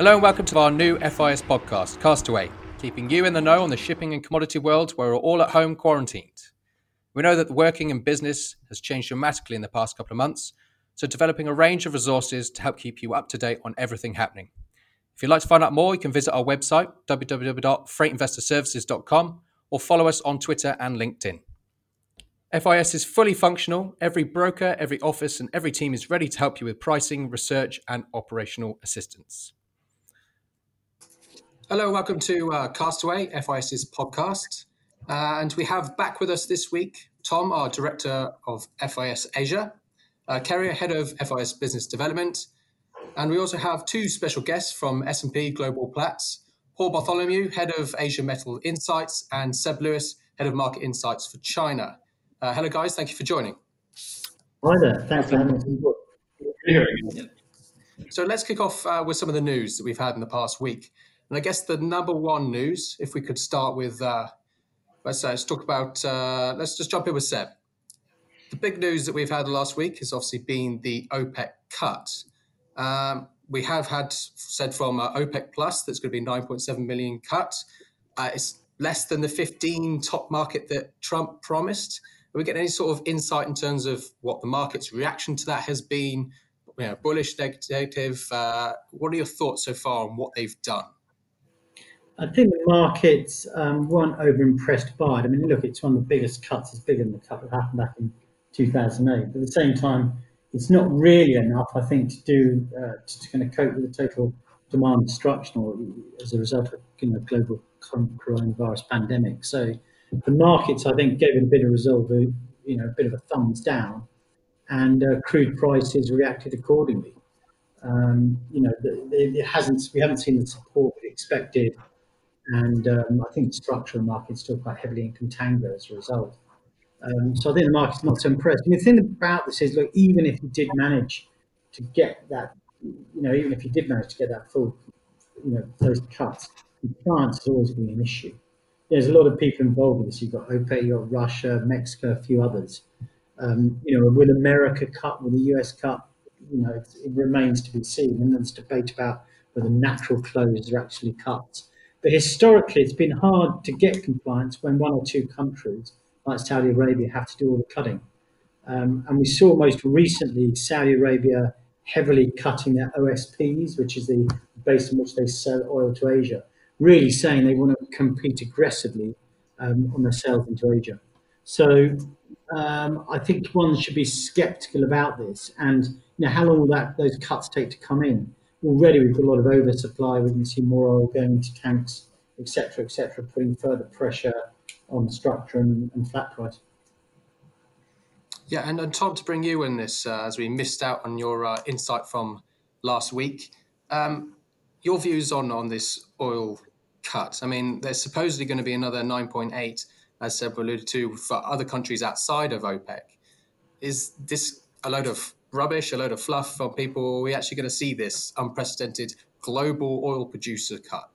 Hello and welcome to our new FIS podcast, Castaway, keeping you in the know on the shipping and commodity world where we're all at home quarantined. We know that the working and business has changed dramatically in the past couple of months, so developing a range of resources to help keep you up to date on everything happening. If you'd like to find out more, you can visit our website, www.freightinvestorservices.com, or follow us on Twitter and LinkedIn. FIS is fully functional. Every broker, every office, and every team is ready to help you with pricing, research, and operational assistance. Hello, welcome to uh, Castaway, FIS's podcast. Uh, and we have back with us this week Tom, our Director of FIS Asia, uh, Kerry, Head of FIS Business Development, and we also have two special guests from S&P Global Platts, Paul Bartholomew, Head of Asia Metal Insights, and Seb Lewis, Head of Market Insights for China. Uh, hello, guys. Thank you for joining. Hi there. Thanks for having us. So let's kick off uh, with some of the news that we've had in the past week. And I guess the number one news, if we could start with, uh, let's, uh, let's talk about, uh, let's just jump in with Seb. The big news that we've had last week has obviously been the OPEC cut. Um, we have had said from uh, OPEC Plus that's going to be 9.7 million cut. Uh, it's less than the 15 top market that Trump promised. Are we get any sort of insight in terms of what the market's reaction to that has been? You know, bullish, negative. Uh, what are your thoughts so far on what they've done? I think the markets um, weren't overimpressed by it. I mean, look, it's one of the biggest cuts. It's bigger than the cut that happened back in 2008. But at the same time, it's not really enough, I think, to do uh, to, to kind of cope with the total demand destruction or as a result of you know global coronavirus pandemic. So the markets, I think, gave it a bit of result, you know, a bit of a thumbs down, and uh, crude prices reacted accordingly. Um, you know, it hasn't we haven't seen the support we expected and um, I think the structural market's still quite heavily in contango as a result. Um, so I think the market's not so impressed. And the thing about this is, look, even if you did manage to get that, you know, even if you did manage to get that full, you know, those cuts, compliance has always been an issue. There's a lot of people involved with this. You've got OPEC, you've got Russia, Mexico, a few others. Um, you know, will America cut? Will the US cut? You know, it, it remains to be seen. And there's debate about whether natural close are actually cut. But historically, it's been hard to get compliance when one or two countries, like Saudi Arabia, have to do all the cutting. Um, and we saw most recently Saudi Arabia heavily cutting their OSPs, which is the base on which they sell oil to Asia, really saying they want to compete aggressively um, on their sales into Asia. So um, I think one should be sceptical about this. And you know, how long will that those cuts take to come in? Already we've got a lot of oversupply. We can see more oil going into tanks, etc., etc., putting further pressure on the structure and, and flat price. Yeah, and, and Tom, to bring you in this, uh, as we missed out on your uh, insight from last week, um, your views on on this oil cut. I mean, there's supposedly going to be another 9.8, as Seb alluded to, for other countries outside of OPEC. Is this a load of rubbish, a load of fluff from people? Are we actually going to see this unprecedented global oil producer cut?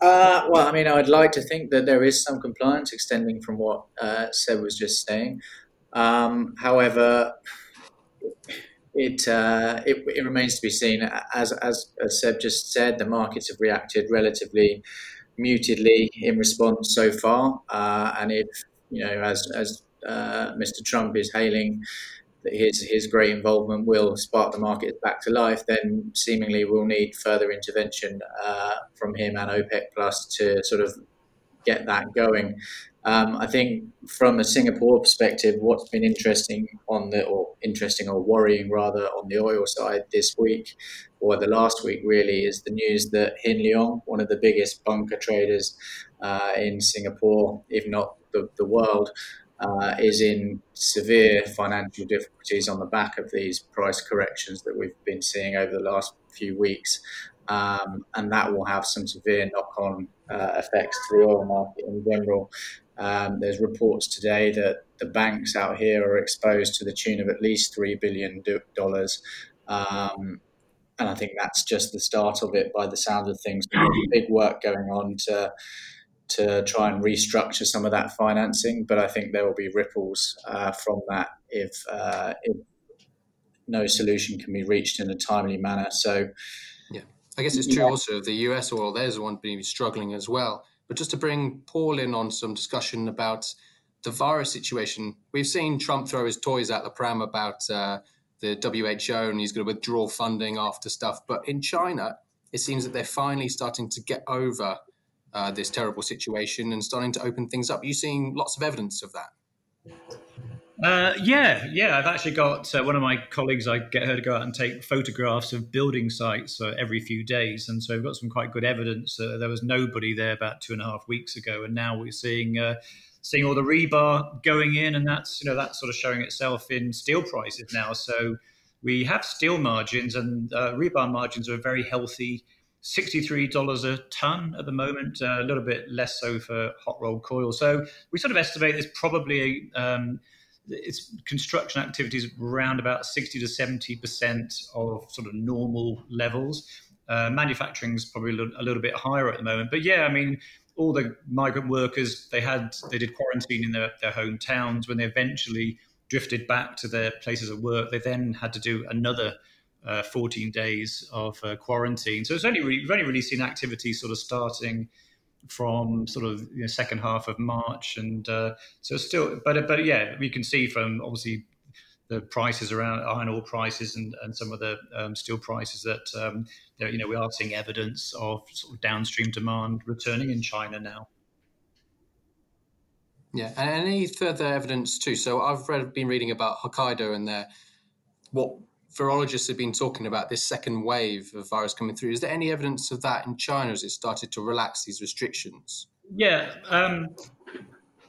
Uh, well, I mean, I'd like to think that there is some compliance extending from what uh, Seb was just saying. Um, however, it, uh, it, it remains to be seen. As, as as Seb just said, the markets have reacted relatively mutedly in response so far, uh, and if you know, as as uh, Mr. Trump is hailing that his his great involvement will spark the market back to life, then seemingly we'll need further intervention uh, from him and OPEC Plus to sort of get that going. Um, I think from a Singapore perspective, what's been interesting on the or interesting or worrying rather on the oil side this week or the last week really is the news that Hin Leong, one of the biggest bunker traders uh, in Singapore, if not the, the world, uh, is in severe financial difficulties on the back of these price corrections that we've been seeing over the last few weeks. Um, and that will have some severe knock on uh, effects to the oil market in general. Um, there's reports today that the banks out here are exposed to the tune of at least $3 billion. Um, and I think that's just the start of it by the sound of things. Big work going on to to try and restructure some of that financing. But I think there will be ripples uh, from that if, uh, if no solution can be reached in a timely manner. So, yeah. I guess it's true yeah. also of the US oil. There's one being struggling as well. But just to bring Paul in on some discussion about the virus situation, we've seen Trump throw his toys out the pram about uh, the WHO and he's going to withdraw funding after stuff. But in China, it seems that they're finally starting to get over uh, this terrible situation and starting to open things up. Are you seeing lots of evidence of that? Uh, yeah, yeah. I've actually got uh, one of my colleagues. I get her to go out and take photographs of building sites uh, every few days, and so we've got some quite good evidence. that there was nobody there about two and a half weeks ago, and now we're seeing uh, seeing all the rebar going in, and that's you know that's sort of showing itself in steel prices now. So we have steel margins, and uh, rebar margins are very healthy. $63 a ton at the moment, uh, a little bit less so for hot rolled coil. So we sort of estimate there's probably um, it's construction activities around about 60 to 70% of sort of normal levels. Uh, manufacturing is probably a little, a little, bit higher at the moment. But yeah, I mean, all the migrant workers, they had, they did quarantine in their, their hometowns. When they eventually drifted back to their places of work, they then had to do another uh, 14 days of uh, quarantine. So it's only really, really seen activity sort of starting from sort of you know, second half of March, and uh, so still, but but yeah, we can see from obviously the prices around iron ore prices and, and some of the um, steel prices that um, you know we are seeing evidence of sort of downstream demand returning in China now. Yeah, and any further evidence too. So I've read, been reading about Hokkaido and their what virologists have been talking about this second wave of virus coming through. Is there any evidence of that in China as it started to relax these restrictions? Yeah. Um,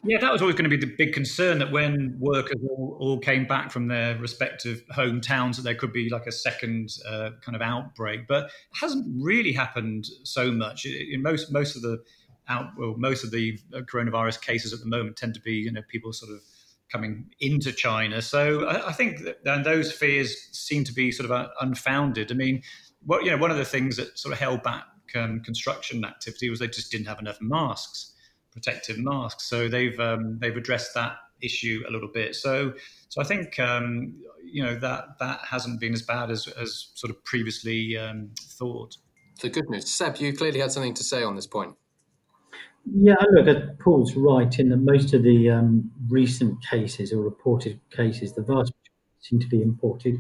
yeah, that was always going to be the big concern that when workers all, all, came back from their respective hometowns, that there could be like a second uh, kind of outbreak. But it hasn't really happened so much. In most most of the out, well, most of the coronavirus cases at the moment tend to be you know people sort of coming into China. So I, I think that and those fears seem to be sort of uh, unfounded. I mean, what you know, one of the things that sort of held back um, construction activity was they just didn't have enough masks, protective masks. So they've um, they've addressed that issue a little bit. So so I think um, you know that that hasn't been as bad as as sort of previously um, thought. The good news, Seb, you clearly had something to say on this point. Yeah, look, Paul's right in that most of the um, recent cases or reported cases, the vast majority seem to be imported.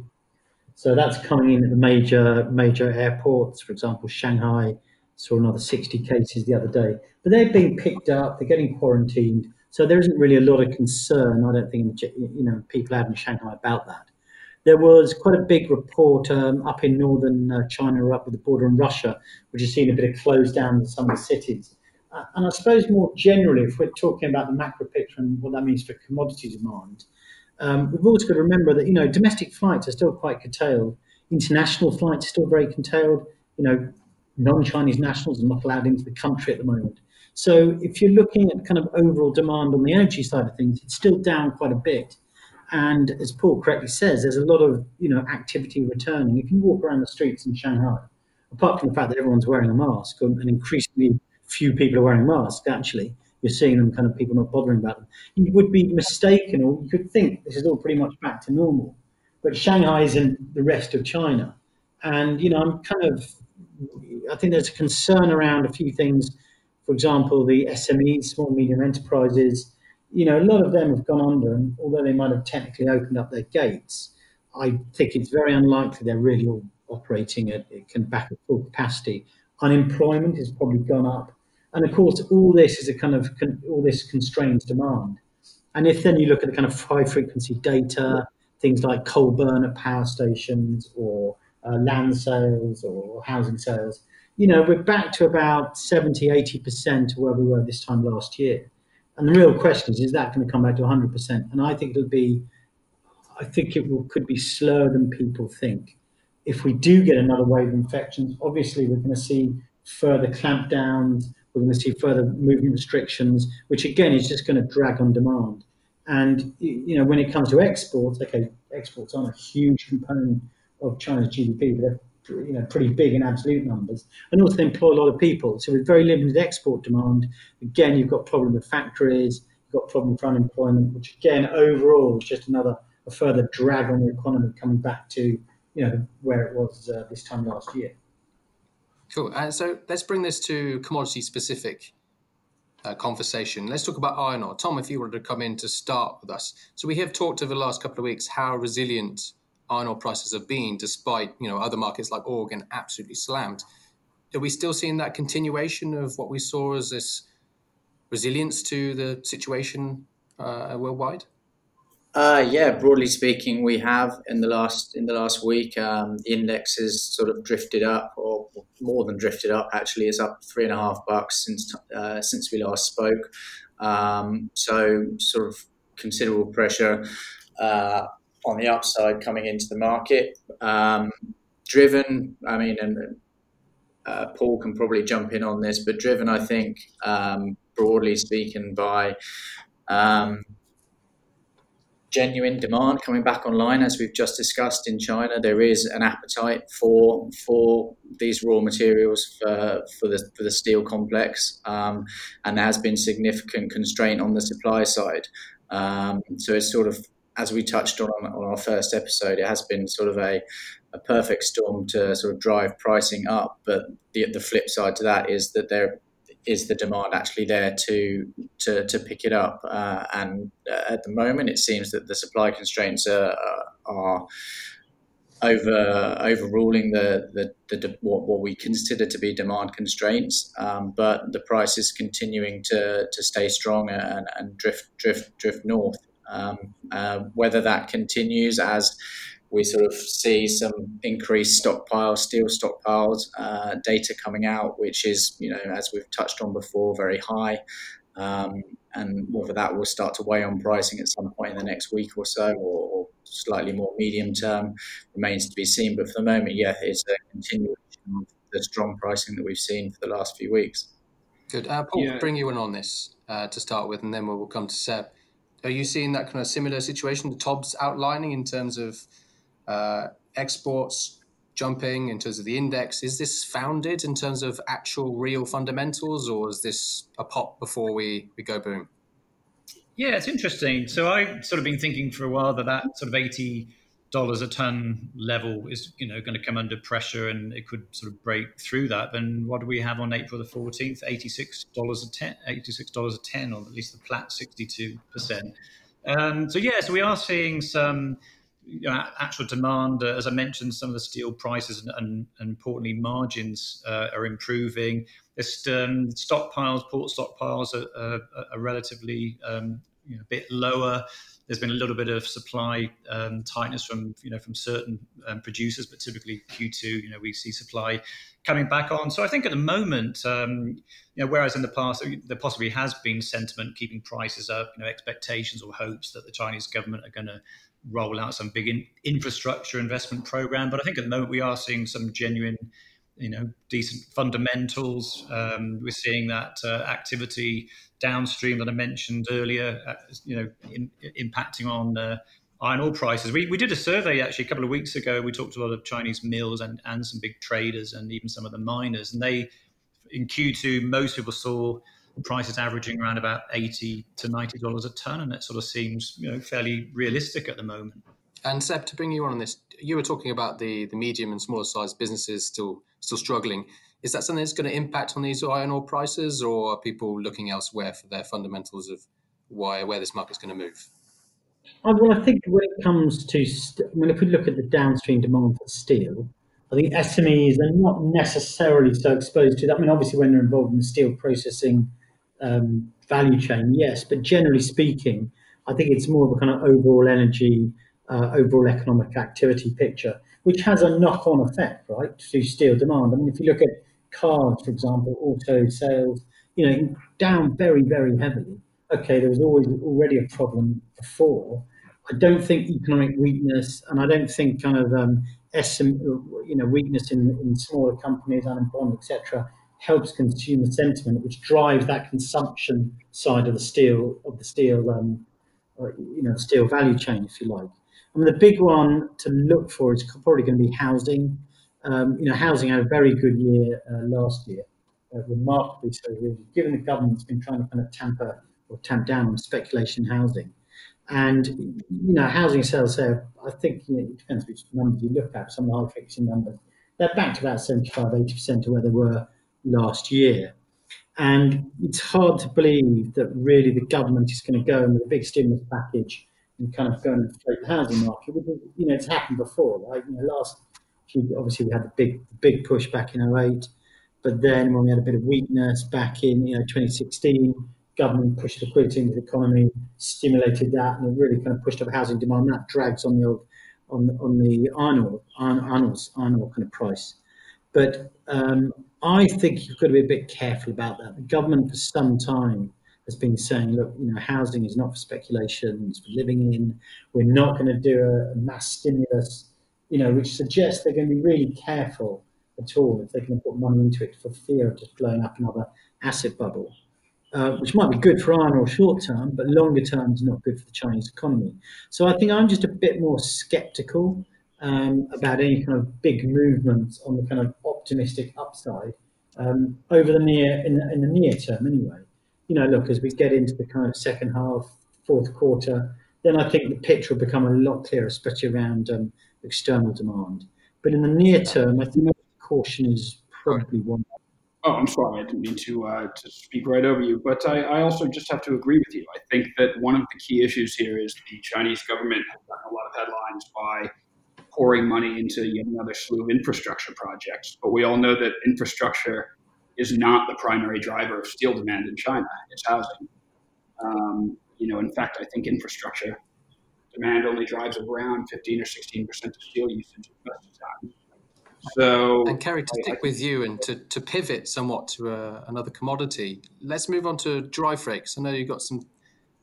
So that's coming in at the major major airports. For example, Shanghai saw another 60 cases the other day, but they're being picked up. They're getting quarantined. So there isn't really a lot of concern. I don't think you know people out in Shanghai about that. There was quite a big report um, up in northern uh, China, up with the border in Russia, which has seen a bit of close down in some of the cities and I suppose more generally, if we're talking about the macro picture and what that means for commodity demand, um, we've also got to remember that you know domestic flights are still quite curtailed. International flights are still very curtailed. You know, non-Chinese nationals are not allowed into the country at the moment. So if you're looking at kind of overall demand on the energy side of things, it's still down quite a bit. And as Paul correctly says, there's a lot of you know activity returning. If you walk around the streets in Shanghai, apart from the fact that everyone's wearing a mask and increasingly few people are wearing masks, actually. You're seeing them kind of people not bothering about them. You would be mistaken, or you could think this is all pretty much back to normal. But Shanghai isn't the rest of China. And, you know, I'm kind of, I think there's a concern around a few things. For example, the SMEs, small, medium enterprises, you know, a lot of them have gone under. And although they might have technically opened up their gates, I think it's very unlikely they're really all operating at, at back at full capacity. Unemployment has probably gone up and of course, all this is a kind of all this constrains demand. And if then you look at the kind of high frequency data, things like coal burn at power stations or uh, land sales or housing sales, you know, we're back to about 70, 80% of where we were this time last year. And the real question is, is that going to come back to 100%? And I think it'll be, I think it will, could be slower than people think. If we do get another wave of infections, obviously we're going to see further clampdowns, we're going to see further movement restrictions, which again is just going to drag on demand. And you know, when it comes to exports, okay, exports aren't a huge component of China's GDP, but they're you know pretty big in absolute numbers, and also they employ a lot of people. So with very limited export demand, again, you've got problem with factories, you've got problem with unemployment, which again overall is just another a further drag on the economy coming back to you know where it was uh, this time last year. Cool. And so let's bring this to commodity specific uh, conversation. Let's talk about iron ore. Tom, if you wanted to come in to start with us. So we have talked over the last couple of weeks how resilient iron ore prices have been, despite you know other markets like organ absolutely slammed. Are we still seeing that continuation of what we saw as this resilience to the situation uh, worldwide? Uh, yeah, broadly speaking, we have in the last in the last week. Um, the index has sort of drifted up, or more than drifted up. Actually, it's up three and a half bucks since uh, since we last spoke. Um, so, sort of considerable pressure uh, on the upside coming into the market. Um, driven, I mean, and uh, Paul can probably jump in on this, but driven, I think, um, broadly speaking, by um, genuine demand coming back online, as we've just discussed in China. There is an appetite for for these raw materials for, for the for the steel complex, um, and there has been significant constraint on the supply side. Um, so it's sort of as we touched on on our first episode, it has been sort of a a perfect storm to sort of drive pricing up. But the the flip side to that is that there is the demand actually there to to, to pick it up? Uh, and uh, at the moment, it seems that the supply constraints are, are over overruling the, the, the, what, what we consider to be demand constraints, um, but the price is continuing to, to stay strong and, and drift drift drift north. Um, uh, whether that continues as we sort of see some increased stockpiles, steel stockpiles, uh, data coming out, which is, you know, as we've touched on before, very high. Um, and whether that will start to weigh on pricing at some point in the next week or so, or, or, slightly more medium term, remains to be seen. But for the moment, yeah, it's a continuation of the strong pricing that we've seen for the last few weeks. Good. Uh, Paul, yeah. bring you in on this uh, to start with, and then we'll come to Seb. Are you seeing that kind of similar situation to Tom's outlining in terms of uh, exports jumping in terms of the index. Is this founded in terms of actual real fundamentals, or is this a pop before we, we go boom? Yeah, it's interesting. So I've sort of been thinking for a while that that sort of eighty dollars a ton level is you know going to come under pressure and it could sort of break through that. Then what do we have on April the fourteenth? Eighty six dollars a ten, eighty six dollars a ten, or at least the Platts sixty two percent. Um, so yeah, so we are seeing some you know, actual demand, uh, as I mentioned, some of the steel prices and, and, and importantly margins uh, are improving. There's um, stockpiles, port stockpiles are, are, are relatively um, you know, a bit lower. There's been a little bit of supply um, tightness from you know from certain um, producers, but typically Q2, you know, we see supply coming back on. So I think at the moment, um, you know, whereas in the past there possibly has been sentiment keeping prices up, you know, expectations or hopes that the Chinese government are going to roll out some big in, infrastructure investment program. But I think at the moment we are seeing some genuine, you know, decent fundamentals. Um, we're seeing that uh, activity downstream that I mentioned earlier, uh, you know, in, impacting on uh, iron ore prices. We, we did a survey actually a couple of weeks ago. We talked to a lot of Chinese mills and, and some big traders and even some of the miners. And they, in Q2, most people saw prices averaging around about 80 to 90 dollars a ton and it sort of seems you know fairly realistic at the moment. And seb to bring you on this you were talking about the the medium and smaller sized businesses still still struggling. Is that something that's going to impact on these iron ore prices or are people looking elsewhere for their fundamentals of why where this market's going to move well, I think when it comes to, st- I mean, if we look at the downstream demand for steel, I think SMEs are not necessarily so exposed to that. I mean, obviously, when they're involved in the steel processing um, value chain, yes, but generally speaking, I think it's more of a kind of overall energy, uh, overall economic activity picture, which has a knock-on effect, right, to steel demand. I mean, if you look at cars, for example, auto sales, you know, down very, very heavily. Okay, there was always already a problem before. I don't think economic weakness, and I don't think kind of um, SM, you know, weakness in, in smaller companies, unemployment, etc helps consumer sentiment, which drives that consumption side of the steel of the steel, um, or, you know, steel value chain, if you like. I mean, the big one to look for is probably going to be housing. Um, you know, housing had a very good year uh, last year, uh, remarkably so. Really, given the government's been trying to kind of tamper or tamp down on speculation housing, and you know, housing sales there, I think you know, it depends which numbers you look at. Some of the hard fixing numbers they're back to about 75, 80% of where they were last year. And it's hard to believe that really the government is going to go in with a big stimulus package and kind of go and inflate the housing market. You know, it's happened before. Like, you know, last obviously we had the big big push back in 08, but then when we had a bit of weakness back in you know 2016, government pushed liquidity into the economy, stimulated that, and it really kind of pushed up housing demand. That drags on the old, on on the iron ore, iron, iron, ore, iron ore kind of price. But um, I think you've got to be a bit careful about that. The government for some time has been saying, look, you know, housing is not for speculation, it's for living in. We're not going to do a, mass stimulus, you know, which suggests they're going to be really careful at all if they're going to put money into it for fear of just blowing up another asset bubble. Uh, which might be good for iron ore short term, but longer term is not good for the Chinese economy. So I think I'm just a bit more sceptical um, about any kind of big movements on the kind of optimistic upside um, over the near in the, in the near term anyway. You know, look as we get into the kind of second half, fourth quarter, then I think the picture will become a lot clearer, especially around um, external demand. But in the near term, I think caution is probably one Oh, I'm sorry, I didn't mean to uh, to speak right over you, but I, I, also just have to agree with you. I think that one of the key issues here is the Chinese government has gotten a lot of headlines by pouring money into yet another slew of infrastructure projects. But we all know that infrastructure is not the primary driver of steel demand in China; it's housing. Um, you know, in fact, I think infrastructure demand only drives around 15 or 16 percent of steel usage most of the time. So, and Kerry, to stick with you and to, to pivot somewhat to uh, another commodity, let's move on to dry freight. I know you've got some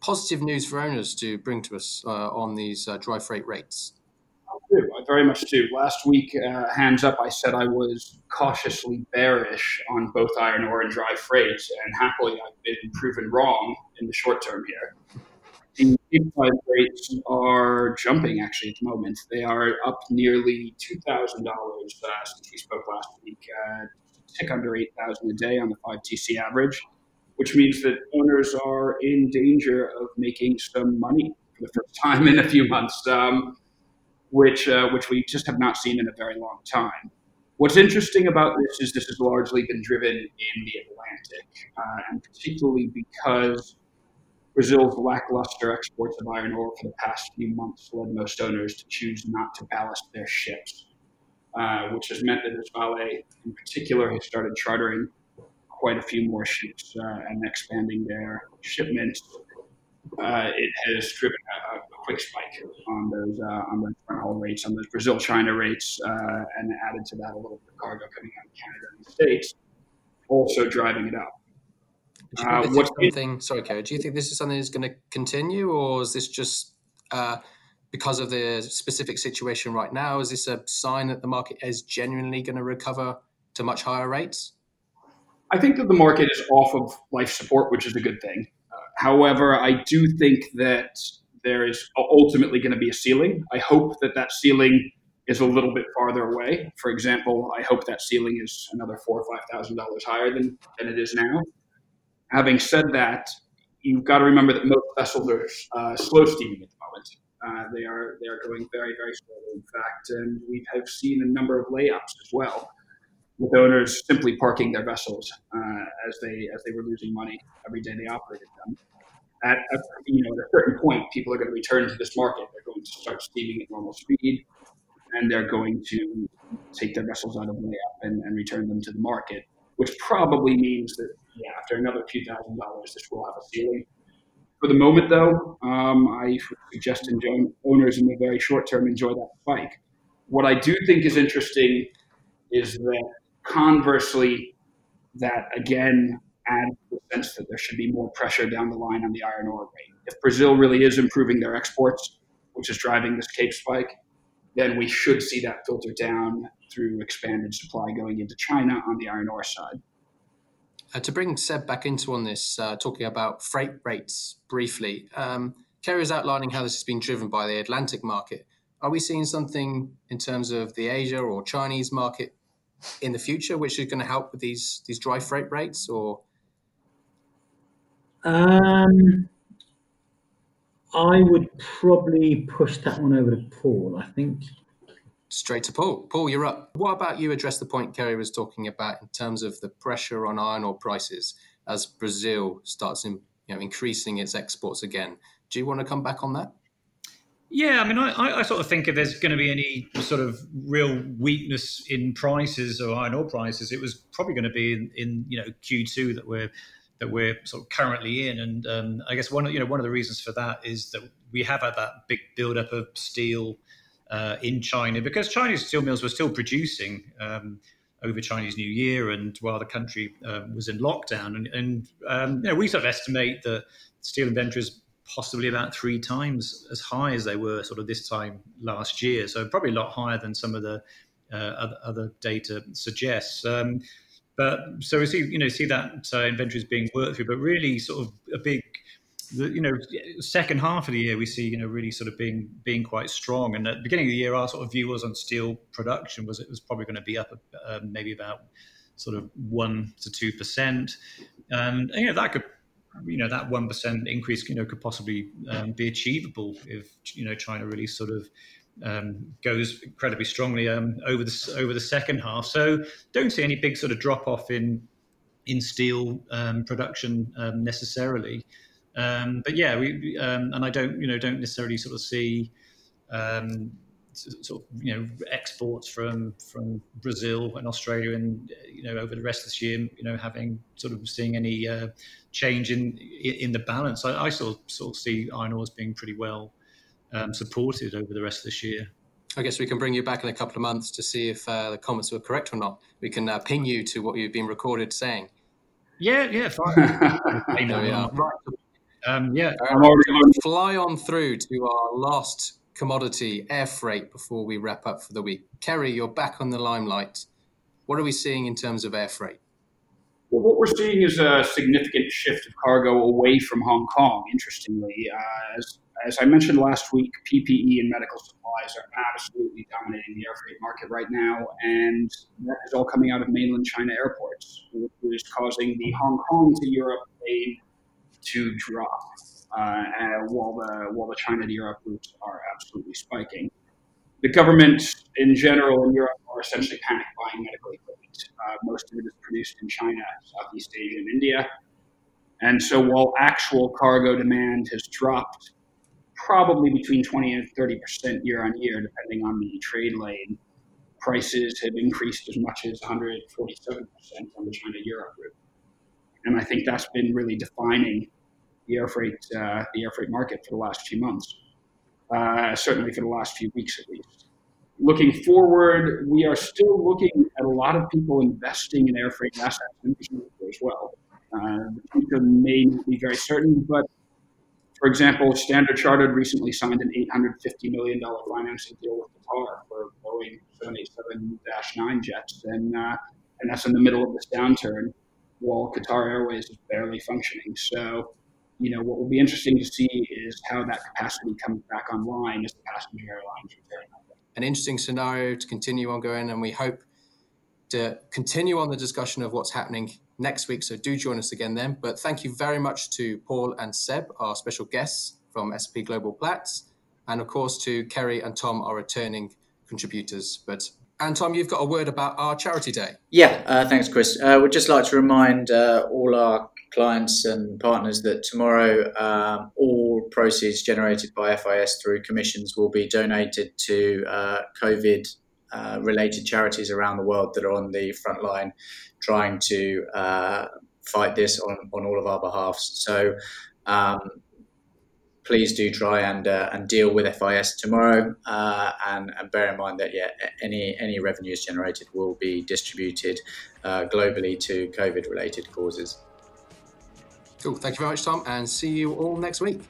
positive news for owners to bring to us uh, on these uh, dry freight rates. Do. I very much do. Last week, uh, hands up, I said I was cautiously bearish on both iron ore and dry freight, and happily, I've been proven wrong in the short term here the rates are jumping actually at the moment. They are up nearly two thousand dollars since we spoke last week, uh, tick under eight thousand a day on the five TC average, which means that owners are in danger of making some money for the first time in a few months, um, which uh, which we just have not seen in a very long time. What's interesting about this is this has largely been driven in the Atlantic, uh, and particularly because Brazil's lackluster exports of iron ore for the past few months led most owners to choose not to ballast their ships, uh, which has meant that Vale, in particular, has started chartering quite a few more ships uh, and expanding their shipments. Uh, it has driven a, a, quick spike on those uh, on those front haul rates, on those Brazil China rates, uh, and added to that a little bit of cargo coming out of Canada and the States, also driving it up. Uh, what something? Sorry, Kerry. Do you think this is something that's going to continue, or is this just uh, because of the specific situation right now? Is this a sign that the market is genuinely going to recover to much higher rates? I think that the market is off of life support, which is a good thing. Uh, however, I do think that there is ultimately going to be a ceiling. I hope that that ceiling is a little bit farther away. For example, I hope that ceiling is another four or five thousand dollars higher than than it is now. Having said that, you've got to remember that most vessels are uh, slow steaming at the moment. Uh, they are they are going very very slowly. In fact, and we have seen a number of layups as well, with owners simply parking their vessels uh, as they as they were losing money every day they operated them. At, at, you know at a certain point, people are going to return to this market. They're going to start steaming at normal speed, and they're going to take their vessels out of layup and, and return them to the market, which probably means that yeah, after another few thousand dollars, this will have a ceiling. For the moment, though, um, I suggest owners in the very short term enjoy that spike. What I do think is interesting is that conversely, that again adds the sense that there should be more pressure down the line on the iron ore rate. If Brazil really is improving their exports, which is driving this Cape spike, then we should see that filter down through expanded supply going into China on the iron ore side. Uh, to bring Seb back into on this, uh, talking about freight rates briefly, um, Kerry is outlining how this has been driven by the Atlantic market. Are we seeing something in terms of the Asia or Chinese market in the future, which is going to help with these these dry freight rates, or? Um, I would probably push that one over to Paul. I think straight to Paul. Paul, you're up. What about you address the point Kerry was talking about in terms of the pressure on iron ore prices as Brazil starts in, you know, increasing its exports again? Do you want to come back on that? Yeah, I mean, I, I sort of think if there's going to be any sort of real weakness in prices or iron ore prices, it was probably going to be in, in you know Q2 that we're that we're sort of currently in. And um, I guess one of you know one of the reasons for that is that we have had that big buildup of steel uh, in China because Chinese steel mills were still producing um, over Chinese New Year and while the country uh, was in lockdown. And, and um, you know, we sort of estimate that steel inventories possibly about three times as high as they were sort of this time last year. So probably a lot higher than some of the uh, other, other, data suggests. Um, but so we see, you know, see that uh, inventories being worked through, but really sort of a big you know second half of the year we see you know really sort of being being quite strong. And at the beginning of the year, our sort of view was on steel production was it was probably going to be up uh, maybe about sort of one to two percent, and you know that could you know that one percent increase you know could possibly um, be achievable if you know China really sort of um, goes incredibly strongly um, over the over the second half. So don't see any big sort of drop off in in steel um, production um, necessarily. Um, but yeah, we um, and I don't you know don't necessarily sort of see sort of you know exports from from Brazil and Australia and you know over the rest of this year you know having sort of seeing any uh, change in in the balance. I, I sort of, sort of see iron ore as being pretty well um, supported over the rest of this year. I guess we can bring you back in a couple of months to see if uh, the comments were correct or not. We can uh, ping you to what you've been recorded saying. Yeah, yeah, fine. there we are. Right. Um, yeah. Um, fly on through to our last commodity, air freight, before we wrap up for the week. Kerry, you're back on the limelight. What are we seeing in terms of air freight? Well, what we're seeing is a significant shift of cargo away from Hong Kong, interestingly. Uh, as, as I mentioned last week, PPE and medical supplies are absolutely dominating the air freight market right now, and that is all coming out of mainland China airports, which is causing the Hong Kong to Europe lane to drop, uh, while the while the China to Europe routes are absolutely spiking. The government in general in Europe are essentially panic buying medical equipment. Uh, most of it is produced in China, Southeast Asia, and India. And so while actual cargo demand has dropped probably between 20 and 30 percent year on year, depending on the trade lane, prices have increased as much as 147 percent on the China Europe route. And I think that's been really defining the air freight uh, the air freight market for the last few months, uh, certainly for the last few weeks at least. Looking forward, we are still looking at a lot of people investing in air freight assets as well. Uh, the future may not be very certain, but for example, Standard Chartered recently signed an $850 million financing deal with Qatar for Boeing 787-9 jets, and uh, and that's in the middle of this downturn, while Qatar Airways is barely functioning. So you know, what will be interesting to see is how that capacity comes back online as the passenger airlines return. An interesting scenario to continue on going, and we hope to continue on the discussion of what's happening next week. So do join us again then. But thank you very much to Paul and Seb, our special guests from S&P Global Platts, and of course to Kerry and Tom, our returning contributors. But and Tom, you've got a word about our charity day. Yeah, uh, thanks, Chris. Uh, we'd just like to remind uh, all our clients and partners that tomorrow um, all proceeds generated by FIS through commissions will be donated to uh, COVID uh, related charities around the world that are on the front line trying to uh, fight this on, on all of our behalfs. So um, please do try and uh, and deal with FIS tomorrow, uh, and, and, bear in mind that yeah, any any revenues generated will be distributed uh, globally to COVID related causes. Cool. Thank you very much, Tom, and see you all next week.